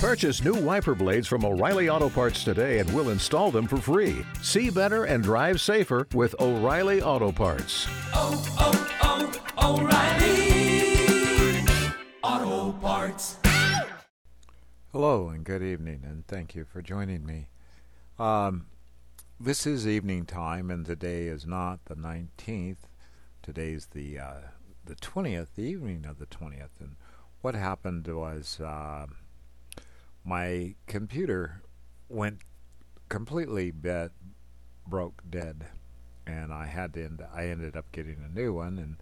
Purchase new wiper blades from O'Reilly Auto Parts today and we'll install them for free. See better and drive safer with O'Reilly Auto Parts. oh, oh, O'Reilly Auto Parts. Hello and good evening, and thank you for joining me. Um, this is evening time, and today is not the 19th. Today's the uh, the 20th, the evening of the 20th. And what happened was uh, my computer went completely bed, broke dead, and I had to. End, I ended up getting a new one, and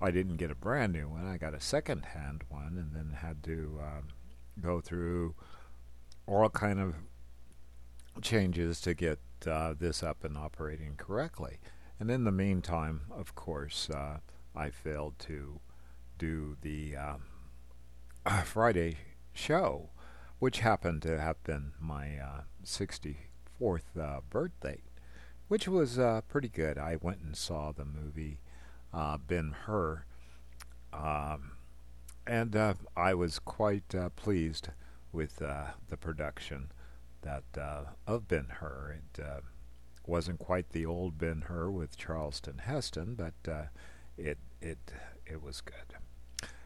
I didn't get a brand new one. I got a second-hand one, and then had to um, go through all kind of changes to get uh, this up and operating correctly. And in the meantime, of course, uh, I failed to do the uh, Friday show, which happened to have been my uh, 64th uh, birthday, which was uh, pretty good. I went and saw the movie uh, Ben Hur, um, and uh, I was quite uh, pleased with the production that of Ben Hur. It wasn't quite the old Ben Hur with Charleston Heston, but it it it was good.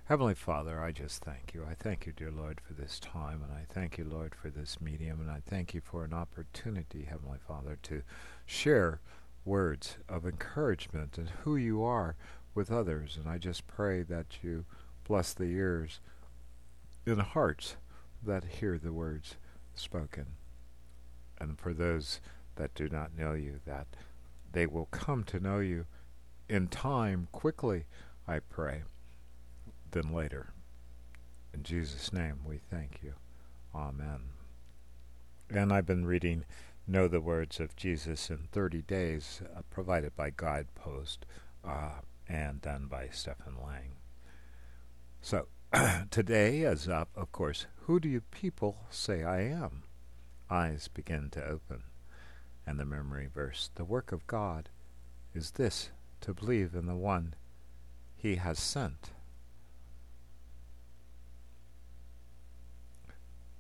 Heavenly Father, I just thank you. I thank you, dear Lord, for this time, and I thank you, Lord, for this medium, and I thank you for an opportunity, Heavenly Father, to share words of encouragement and who you are with others. And I just pray that you bless the ears and hearts that hear the words spoken. And for those that do not know you, that they will come to know you in time quickly, I pray, than later. In Jesus' name we thank you. Amen. And I've been reading Know the Words of Jesus in 30 Days, uh, provided by Guidepost uh, and done by Stephen Lang. So, today is up, of course, Who do you people say I am? Eyes begin to open. And the memory verse, The work of God is this to believe in the one he has sent.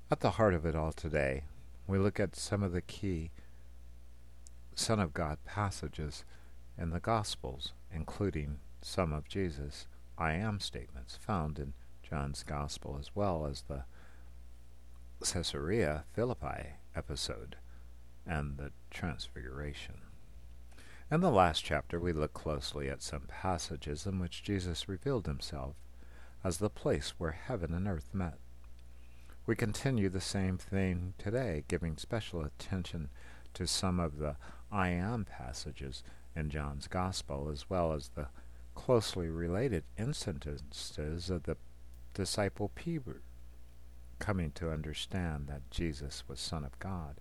At the heart of it all today, we look at some of the key Son of God passages in the Gospels, including some of Jesus' I am statements found in John's Gospel as well as the Caesarea Philippi episode and the Transfiguration. In the last chapter, we look closely at some passages in which Jesus revealed himself as the place where heaven and earth met. We continue the same theme today, giving special attention to some of the I am passages in John's Gospel, as well as the closely related instances of the disciple Peter coming to understand that Jesus was Son of God,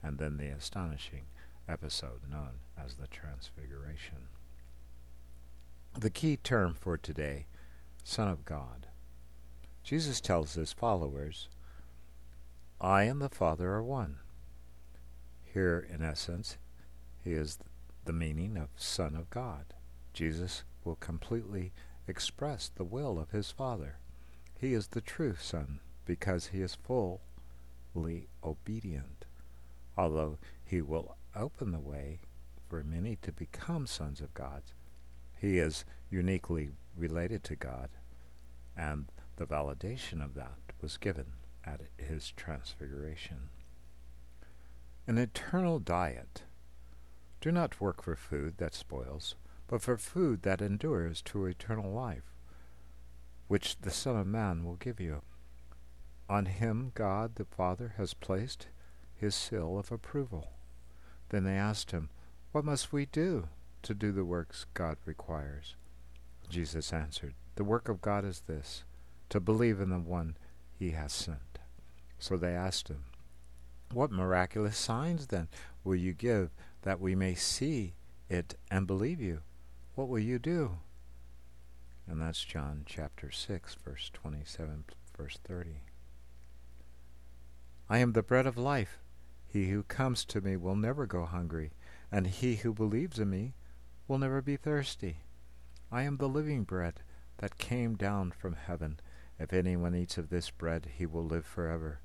and then the astonishing episode known as the Transfiguration. The key term for today, Son of God. Jesus tells his followers, I and the Father are one. Here, in essence, he is the meaning of Son of God. Jesus will completely express the will of his Father. He is the true Son because he is fully obedient, although he will open the way for many to become sons of God. He is uniquely related to God, and the validation of that was given at his transfiguration. An eternal diet. Do not work for food that spoils, but for food that endures to eternal life, which the Son of Man will give you. On him God the Father has placed his seal of approval. Then they asked him, What must we do to do the works God requires? Jesus answered, The work of God is this, to believe in the one he has sent. So they asked him, What miraculous signs, then, will you give that we may see it and believe you? What will you do? And that's John chapter 6, verse 27, verse 30. I am the bread of life. He who comes to me will never go hungry, and he who believes in me will never be thirsty. I am the living bread that came down from heaven. If anyone eats of this bread, he will live forever.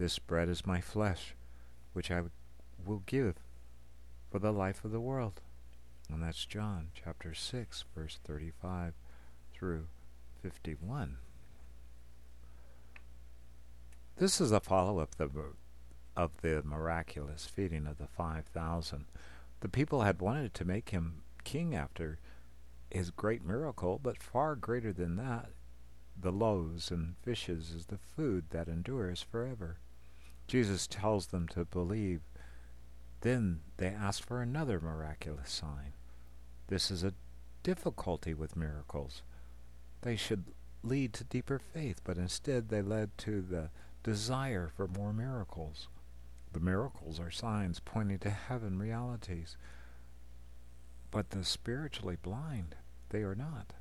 This bread is my flesh, which I will give for the life of the world. And that's John chapter 6, verse 35 through 51. This is a follow-up of the miraculous feeding of the 5,000. The people had wanted to make him king after his great miracle, but far greater than that, the loaves and fishes is the food that endures forever. Jesus tells them to believe. Then they ask for another miraculous sign. This is a difficulty with miracles. They should lead to deeper faith, but instead they led to the desire for more miracles. The miracles are signs pointing to heaven realities. But the spiritually blind, they are not.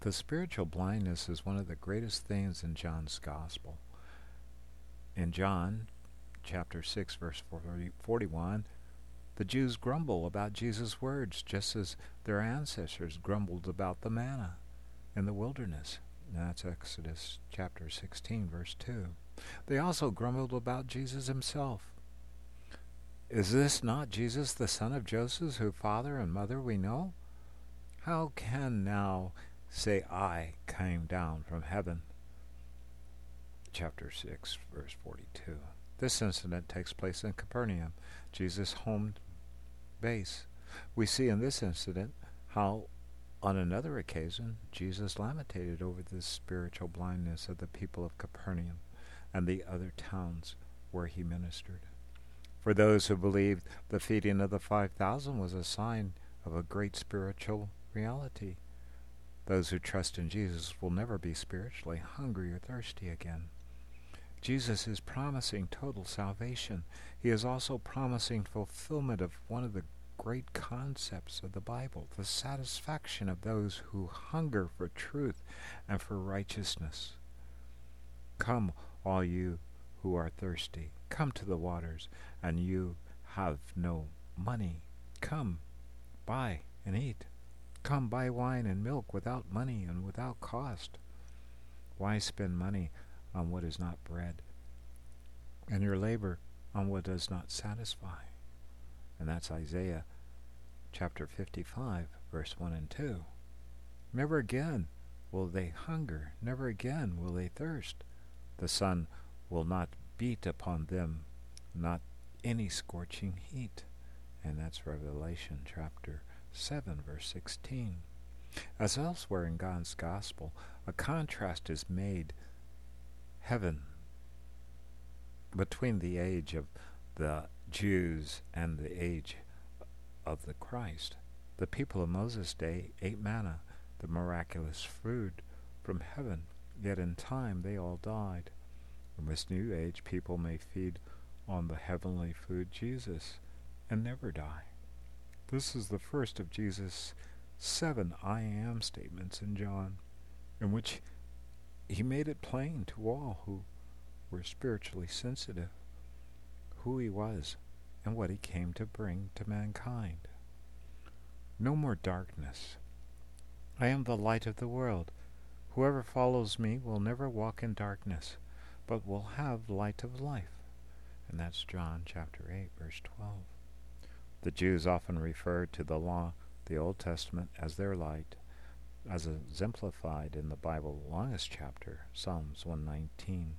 The spiritual blindness is one of the greatest things in John's Gospel. In John chapter 6, verse 41, the Jews grumble about Jesus' words just as their ancestors grumbled about the manna in the wilderness. And that's Exodus chapter 16, verse 2. They also grumbled about Jesus himself. Is this not Jesus, the son of Joseph, whose father and mother we know? How can now say, I came down from heaven? Chapter 6, verse 42. This incident takes place in Capernaum, Jesus' home base. We see in this incident how, on another occasion, Jesus lamented over the spiritual blindness of the people of Capernaum and the other towns where he ministered. For those who believed the feeding of the 5,000 was a sign of a great spiritual reality. Those who trust in Jesus will never be spiritually hungry or thirsty again. Jesus is promising total salvation. He is also promising fulfillment of one of the great concepts of the Bible, the satisfaction of those who hunger for truth and for righteousness. Come, all you who are thirsty, come to the waters, and you have no money. Come, buy and eat. Come buy wine and milk without money and without cost. Why spend money on what is not bread, and your labor on what does not satisfy? And that's Isaiah chapter 55, verse 1 and 2. Never again will they hunger, never again will they thirst. The sun will not beat upon them, not any scorching heat. And that's Revelation chapter 7, verse 16. As elsewhere in God's gospel, a contrast is made heaven between the age of the Jews and the age of the Christ. The people of Moses' day ate manna, the miraculous food from heaven, yet in time they all died. In this new age, people may feed on the heavenly food Jesus and never die. This is the first of Jesus' seven I am statements in John, in which he made it plain to all who were spiritually sensitive who he was and what he came to bring to mankind. No more darkness. I am the light of the world. Whoever follows me will never walk in darkness, but will have light of life. And that's John chapter 8, verse 12. The Jews often referred to the law, the Old Testament, as their light, as exemplified in the Bible longest chapter, Psalms 119.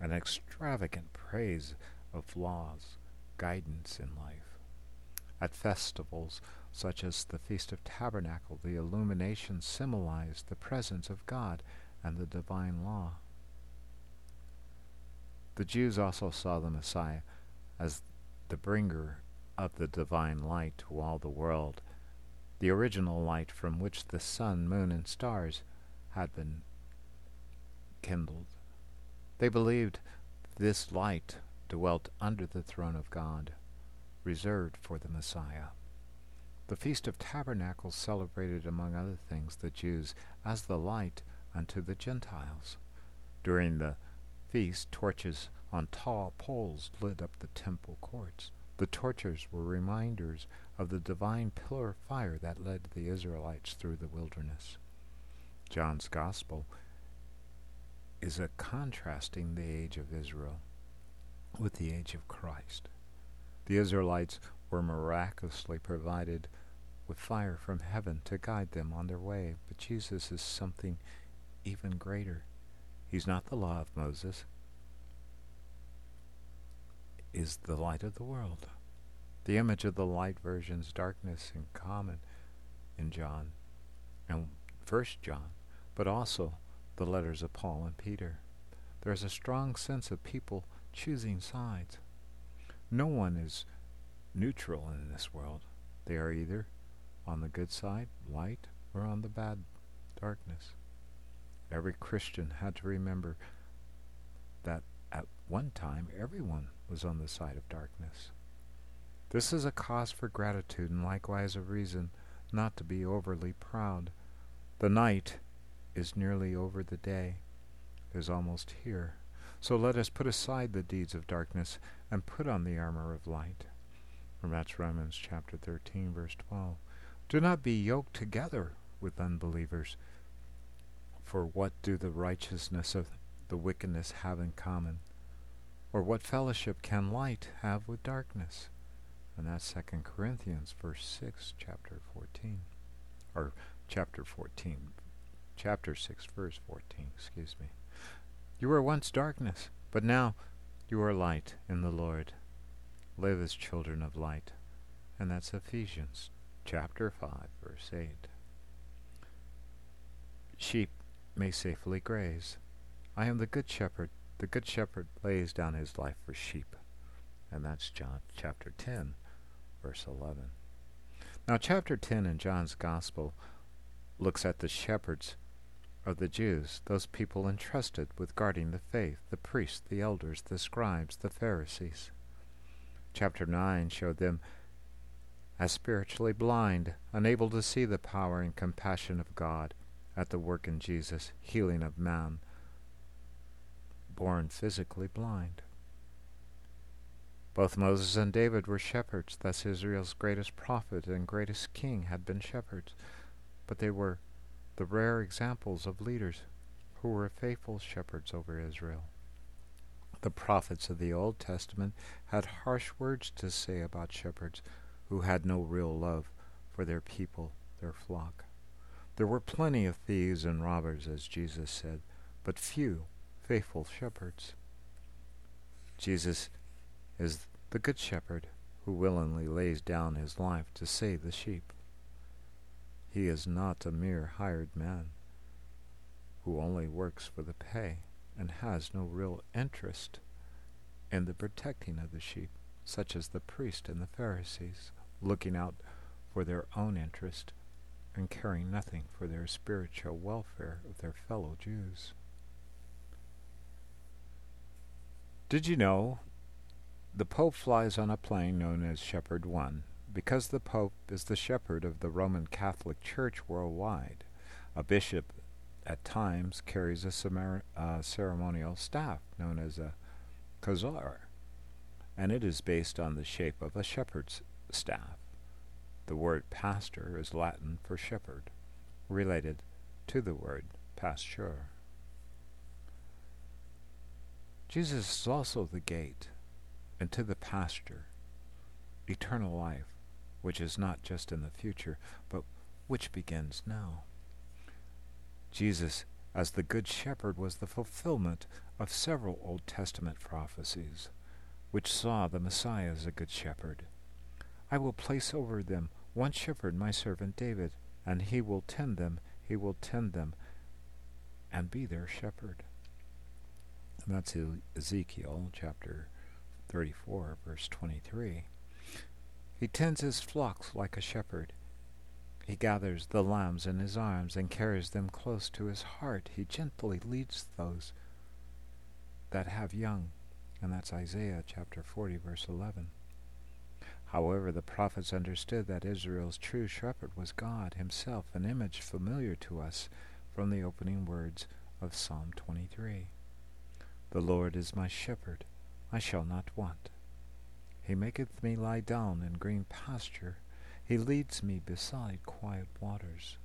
An extravagant praise of laws, guidance in life. At festivals such as the Feast of Tabernacle, the illumination symbolized the presence of God and the divine law. The Jews also saw the Messiah as the bringer of the divine light to all the world, the original light from which the sun, moon, and stars had been kindled. They believed this light dwelt under the throne of God, reserved for the Messiah. The Feast of Tabernacles celebrated, among other things, the Jews as the light unto the Gentiles. During the feast, torches on tall poles lit up the temple courts. The torches were reminders of the divine pillar of fire that led the Israelites through the wilderness. John's Gospel is a contrasting the age of Israel with the age of Christ. The Israelites were miraculously provided with fire from heaven to guide them on their way, but Jesus is something even greater. He's not the law of Moses, is the light of the world. The image of the light version's darkness in common in John and First John, but also the letters of Paul and Peter. There is a strong sense of people choosing sides. No one is neutral in this world. They are either on the good side, light, or on the bad, darkness. Every Christian had to remember that at one time everyone was on the side of darkness. This is a cause for gratitude and likewise a reason not to be overly proud. The night is nearly over the day, is almost here. So let us put aside the deeds of darkness and put on the armor of light. And that's Romans chapter 13, verse 12. Do not be yoked together with unbelievers. For what do the righteousness of the wickedness have in common? Or what fellowship can light have with darkness? And that's Second Corinthians, verse 6, chapter 14. Or chapter 14. Chapter 6, verse 14, excuse me. You were once darkness, but now you are light in the Lord. Live as children of light. And that's Ephesians chapter 5, verse 8. Sheep may safely graze. I am the good shepherd. The good shepherd lays down his life for sheep. And that's John chapter 10, verse 11. Now, chapter 10 in John's Gospel looks at the shepherds of the Jews, those people entrusted with guarding the faith, the priests, the elders, the scribes, the Pharisees. Chapter 9 showed them as spiritually blind, unable to see the power and compassion of God at the work in Jesus, healing of man, born physically blind. Both Moses and David were shepherds, thus Israel's greatest prophet and greatest king had been shepherds, but they were the rare examples of leaders who were faithful shepherds over Israel. The prophets of the Old Testament had harsh words to say about shepherds who had no real love for their people, their flock. There were plenty of thieves and robbers, as Jesus said, but few faithful shepherds. Jesus is the good shepherd who willingly lays down his life to save the sheep. He is not a mere hired man who only works for the pay and has no real interest in the protecting of the sheep, such as the priest and the Pharisees, looking out for their own interest and caring nothing for their spiritual welfare of their fellow Jews. Did you know the Pope flies on a plane known as Shepherd 1 because the Pope is the shepherd of the Roman Catholic Church worldwide. A bishop at times carries a uh, ceremonial staff known as a kazar, and it is based on the shape of a shepherd's staff. The word pastor is Latin for shepherd, related to the word pasture. Jesus is also the gate into the pasture, eternal life, which is not just in the future, but which begins now. Jesus, as the Good Shepherd, was the fulfillment of several Old Testament prophecies, which saw the Messiah as a Good Shepherd. I will place over them one shepherd, my servant David, and he will tend them, he will tend them, and be their shepherd. And that's Ezekiel chapter 34, verse 23. He tends his flocks like a shepherd. He gathers the lambs in his arms and carries them close to his heart. He gently leads those that have young. And that's Isaiah chapter 40, verse 11. However, the prophets understood that Israel's true shepherd was God himself, an image familiar to us from the opening words of Psalm 23. The Lord is my shepherd, I shall not want. He maketh me lie down in green pasture, he leads me beside quiet waters.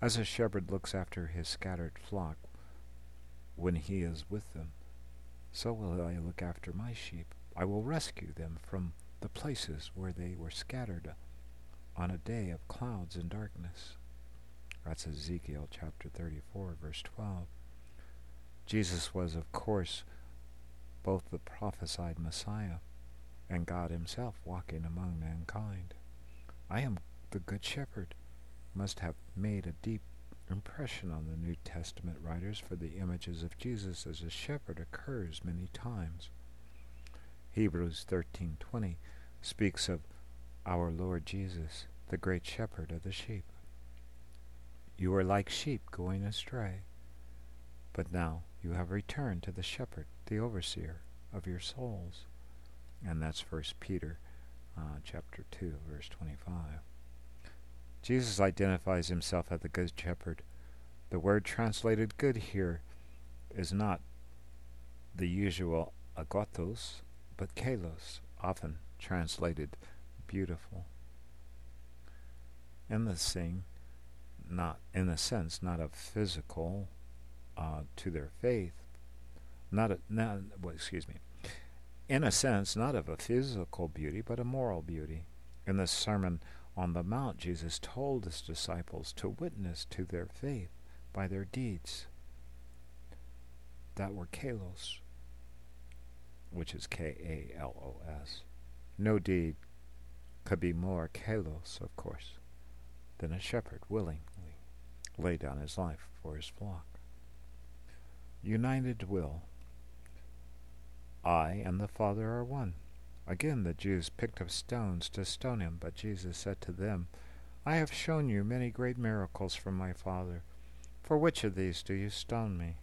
As a shepherd looks after his scattered flock, when he is with them, so will I look after my sheep. I will rescue them from the places where they were scattered on a day of clouds and darkness. That's Ezekiel chapter 34, verse 12. Jesus was, of course, both the prophesied Messiah and God Himself walking among mankind. I am the Good Shepherd must have made a deep impression on the New Testament writers, for the images of Jesus as a shepherd occurs many times. Hebrews 13:20 speaks of our Lord Jesus, the great shepherd of the sheep. You were like sheep going astray, but now you have returned to the shepherd, the overseer of your souls. And that's First Peter uh, chapter 2, verse 25. Jesus identifies himself as the Good Shepherd. The word translated good here is not the usual agathos, but kalos, often translated beautiful. In the sing, not in a sense, not a physical uh, to their faith, not a, not well, excuse me, in a sense, not of a physical beauty, but a moral beauty. In the Sermon on the Mount, Jesus told his disciples to witness to their faith by their deeds that were kalos, which is K A L O S. No deed could be more kalos, of course, than a shepherd willingly lay down his life for his flock. United will. I and the Father are one. Again the Jews picked up stones to stone him, but Jesus said to them, I have shown you many great miracles from my Father. For which of these do you stone me?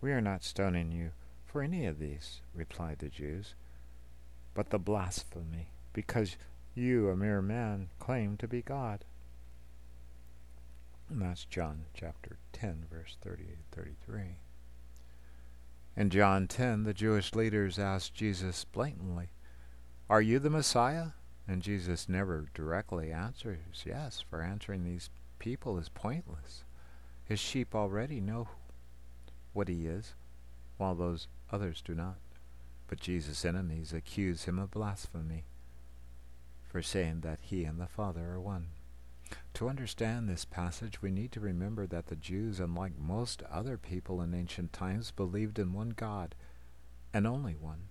We are not stoning you for any of these, replied the Jews, but the blasphemy, because you, a mere man, claim to be God. And that's John chapter 10, verse 30 33. In John 10, the Jewish leaders asked Jesus blatantly, Are you the Messiah? And Jesus never directly answers yes, for answering these people is pointless. His sheep already know what he is, while those others do not. But Jesus' enemies accuse him of blasphemy for saying that he and the Father are one. To understand this passage, we need to remember that the Jews, unlike most other people in ancient times, believed in one God, and only one.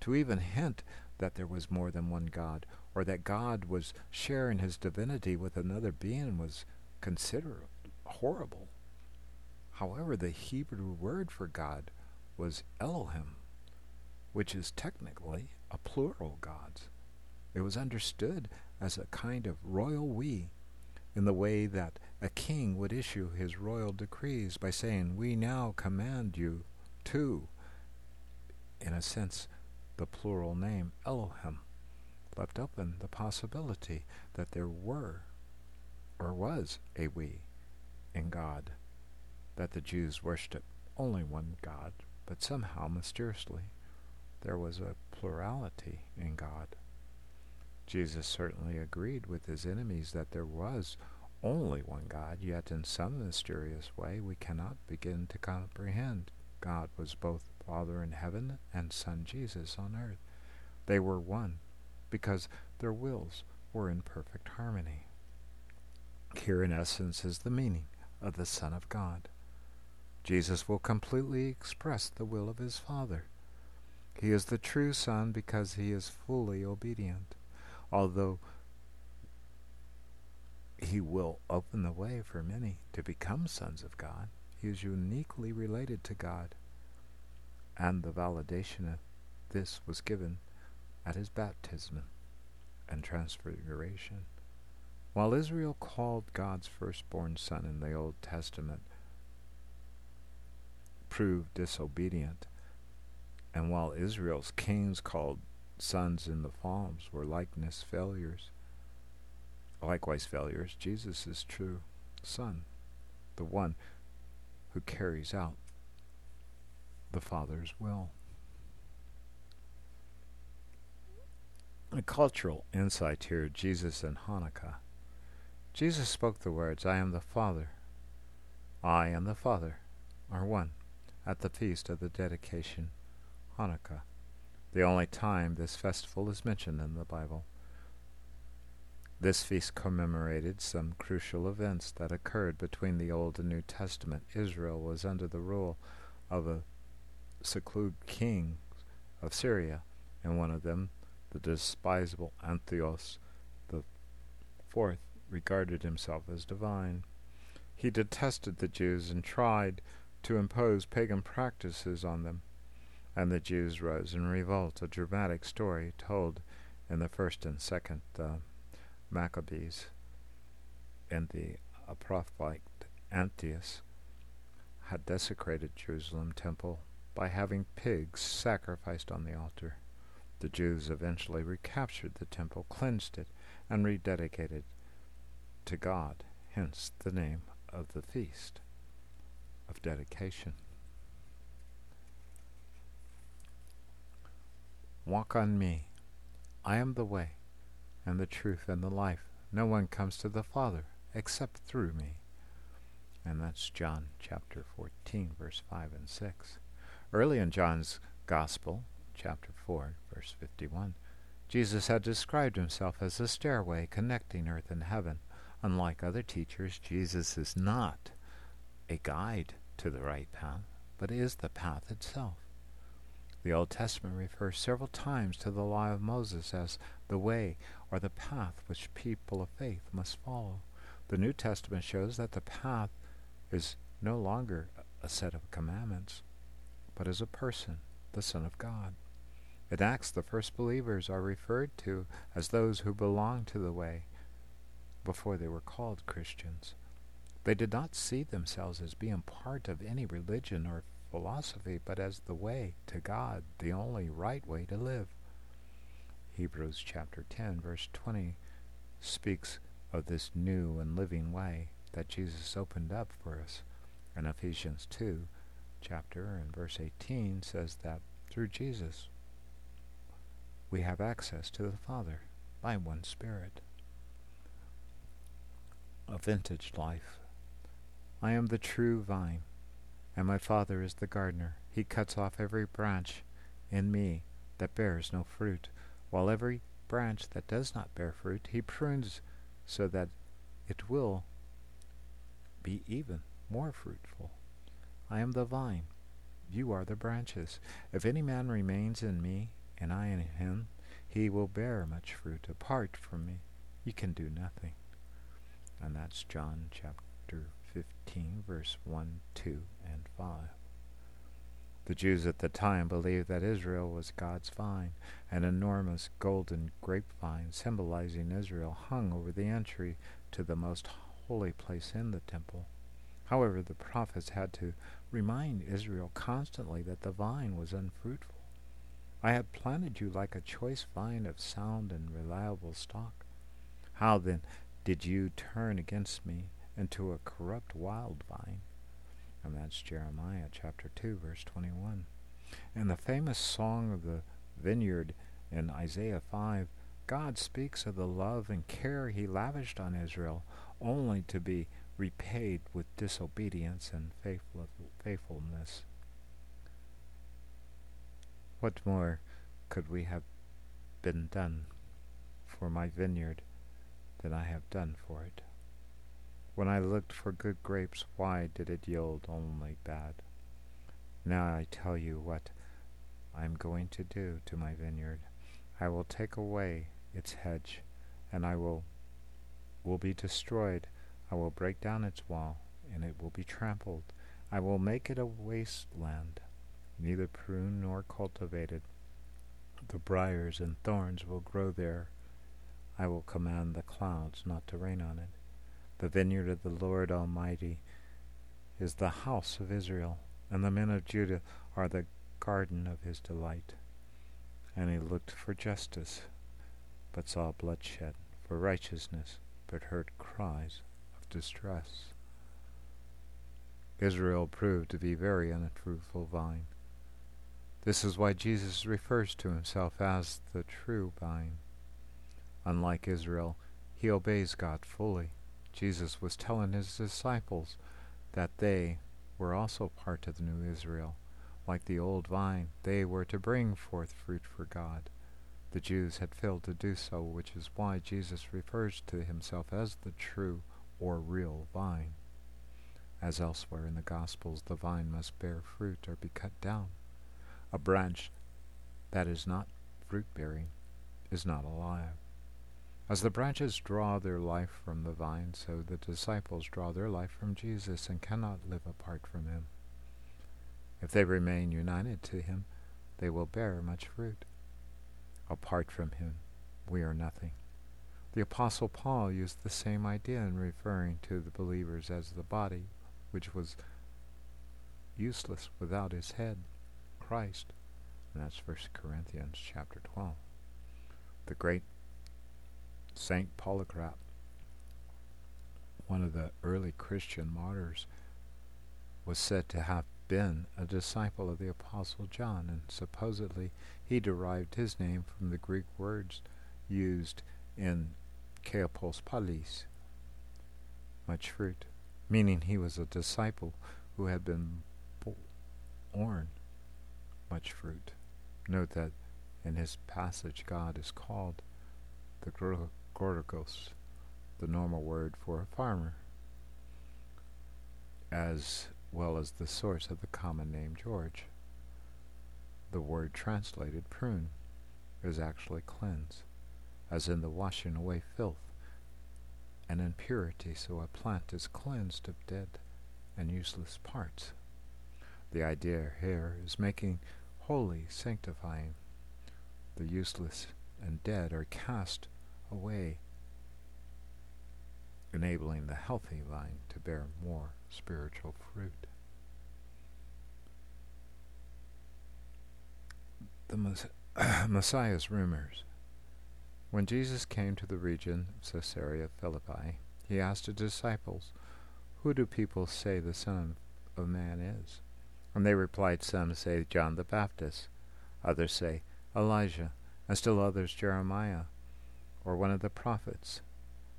To even hint that there was more than one God, or that God was sharing his divinity with another being, was considered horrible. However, the Hebrew word for God was Elohim, which is technically a plural gods. It was understood as a kind of royal we, in the way that a king would issue his royal decrees by saying, We now command you to. In a sense, the plural name Elohim left open the possibility that there were or was a we in God, that the Jews worshipped only one God, but somehow mysteriously there was a plurality in God. Jesus certainly agreed with his enemies that there was only one God, yet in some mysterious way we cannot begin to comprehend. God was both Father in heaven and Son Jesus on earth. They were one because their wills were in perfect harmony. Here, in essence, is the meaning of the Son of God. Jesus will completely express the will of his Father. He is the true Son because he is fully obedient although he will open the way for many to become sons of God. He is uniquely related to God, and the validation of this was given at his baptism and transfiguration. While Israel called God's firstborn son in the Old Testament proved disobedient, and while Israel's kings called sons in the Psalms were likeness failures. Likewise, failures, Jesus is true Son, the one who carries out the Father's will. A cultural insight here Jesus and Hanukkah. Jesus spoke the words, I am the Father. I and the Father are one. at the feast of the dedication, Hanukkah, the only time this festival is mentioned in the Bible. This feast commemorated some crucial events that occurred between the Old and New Testament. Israel was under the rule of a Seleucid king of Syria, and one of them, the despisable Antiochus the fourth, regarded himself as divine. He detested the Jews and tried to impose pagan practices on them, and the Jews rose in revolt, a dramatic story told in the first and second uh, Maccabees, and the prophet Antiochus had desecrated Jerusalem temple by having pigs sacrificed on the altar. The Jews eventually recaptured the temple, cleansed it, and rededicated to God, hence the name of the feast of dedication. Walk on me. I am the way, and the truth, and the life. No one comes to the Father except through me. And that's John chapter 14, verse 5 and 6. Early in John's Gospel, chapter 4, verse 51, Jesus had described himself as a stairway connecting earth and heaven. Unlike other teachers, Jesus is not a guide to the right path, but is the path itself. The Old Testament refers several times to the law of Moses as the way or the path which people of faith must follow. The New Testament shows that the path is no longer a set of commandments, but is a person, the Son of God. In Acts, the first believers are referred to as those who belong to the way before they were called Christians. They did not see themselves as being part of any religion or philosophy, but as the way to God, the only right way to live. Hebrews chapter 10, verse 20 speaks of this new and living way that Jesus opened up for us. And Ephesians 2, chapter and verse 18 says that through Jesus we have access to the Father by one Spirit. A vintage life. I am the true vine, and my Father is the gardener. He cuts off every branch in me that bears no fruit, while every branch that does not bear fruit he prunes so that it will be even more fruitful. I am the vine, you are the branches. If any man remains in me, and I in him, he will bear much fruit. Apart from me, you can do nothing. And that's John chapter 15, verse 1, 2, and 5. The Jews at the time believed that Israel was God's vine. An enormous golden grapevine symbolizing Israel hung over the entry to the most holy place in the temple. However, the prophets had to remind Israel constantly that the vine was unfruitful. I have planted you like a choice vine of sound and reliable stock. How then did you turn against me into a corrupt wild vine? And that's Jeremiah chapter 2, verse 21. In the famous song of the vineyard in Isaiah 5, God speaks of the love and care he lavished on Israel, only to be repaid with disobedience and faithfulness. What more could we have been done for my vineyard than I have done for it? When I looked for good grapes, why did it yield only bad? Now I tell you what I am going to do to my vineyard. I will take away its hedge, and I will will be destroyed. I will break down its wall, and it will be trampled. I will make it a wasteland, neither pruned nor cultivated. The briers and thorns will grow there. I will command the clouds not to rain on it. The vineyard of the Lord Almighty is the house of Israel, and the men of Judah are the garden of his delight. And he looked for justice, but saw bloodshed, for righteousness, but heard cries of distress. Israel proved to be very unfruitful vine. This is why Jesus refers to himself as the true vine. Unlike Israel, he obeys God fully. Jesus was telling his disciples that they were also part of the new Israel. Like the old vine, they were to bring forth fruit for God. The Jews had failed to do so, which is why Jesus refers to himself as the true or real vine. As elsewhere in the Gospels, the vine must bear fruit or be cut down. A branch that is not fruit bearing is not alive. As the branches draw their life from the vine, so the disciples draw their life from Jesus and cannot live apart from him. If they remain united to him, they will bear much fruit. Apart from him, we are nothing. The Apostle Paul used the same idea in referring to the believers as the body, which was useless without his head, Christ. And that's 1 Corinthians chapter 12. The great Saint Polycarp, one of the early Christian martyrs, was said to have been a disciple of the Apostle John, and supposedly he derived his name from the Greek words used in Keopos Palis, much fruit, meaning he was a disciple who had been born much fruit. Note that in his passage God is called the georgos, the normal word for a farmer, as well as the source of the common name George. The word translated prune is actually cleanse, as in the washing away filth and impurity, so a plant is cleansed of dead and useless parts. The idea here is making holy, sanctifying. The useless and dead are cast away, enabling the healthy vine to bear more spiritual fruit. The Messiah's rumors. When Jesus came to the region of Caesarea Philippi, he asked his disciples, Who do people say the Son of Man is? And they replied, Some say John the Baptist, others say Elijah, and still others Jeremiah, or one of the prophets.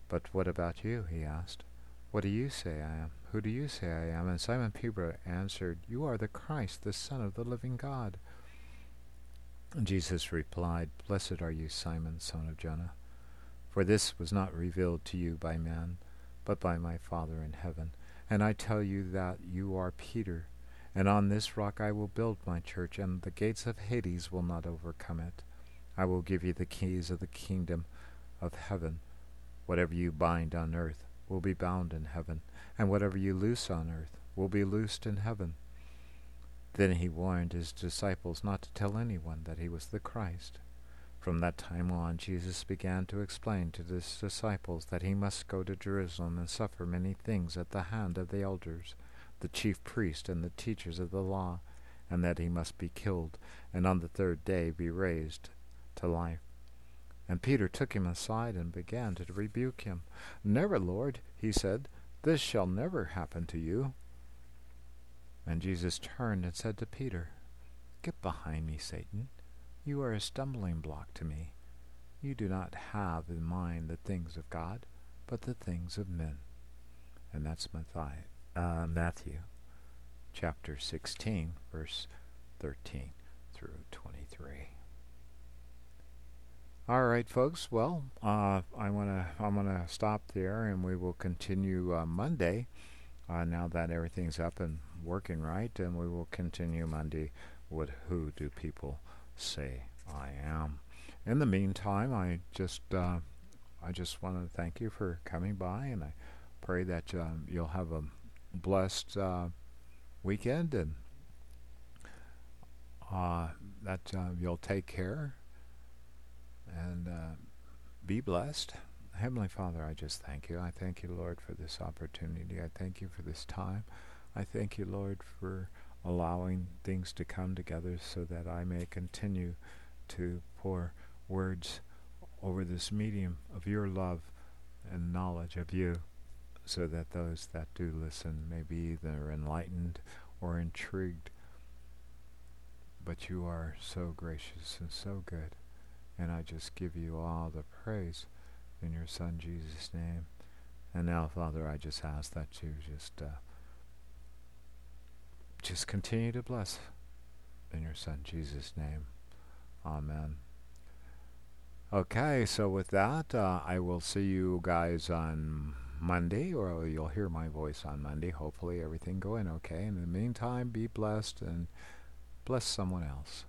But what about you? he asked. What do you say I am? Who do you say I am? And Simon Peter answered, You are the Christ, the Son of the living God. Jesus replied, Blessed are you, Simon, son of Jonah, for this was not revealed to you by man, but by my Father in heaven. And I tell you that you are Peter, and on this rock I will build my church, and the gates of Hades will not overcome it. I will give you the keys of the kingdom of heaven. Whatever you bind on earth will be bound in heaven, and whatever you loose on earth will be loosed in heaven. Then he warned his disciples not to tell anyone that he was the Christ. From that time on, Jesus began to explain to his disciples that he must go to Jerusalem and suffer many things at the hand of the elders, the chief priests, and the teachers of the law, and that he must be killed, and on the third day be raised to life. And Peter took him aside and began to rebuke him. Never, Lord, he said, this shall never happen to you. And Jesus turned and said to Peter, Get behind me, Satan. You are a stumbling block to me. You do not have in mind the things of God, but the things of men. And that's Matthew, uh, Matthew chapter 16, verse 13 through 23. All right, folks. Well, uh, I wanna I'm gonna stop there, and we will continue uh, Monday. Uh, now that everything's up and working right, and we will continue Monday with who do people say I am. In the meantime, I just uh, I just want to thank you for coming by, and I pray that um, you'll have a blessed uh, weekend and that you'll take care and uh, be blessed. Heavenly Father, I just thank you. I thank you, Lord, for this opportunity. I thank you for this time. I thank you, Lord, for allowing things to come together so that I may continue to pour words over this medium of your love and knowledge of you so that those that do listen may be either enlightened or intrigued. But you are so gracious and so good. And I just give you all the praise in your Son Jesus' name. And now, Father, I just ask that you just uh, just continue to bless in your Son Jesus' name. Amen. Okay, so with that, uh, I will see you guys on Monday, or you'll hear my voice on Monday. Hopefully, everything going okay. In the meantime, be blessed and bless someone else.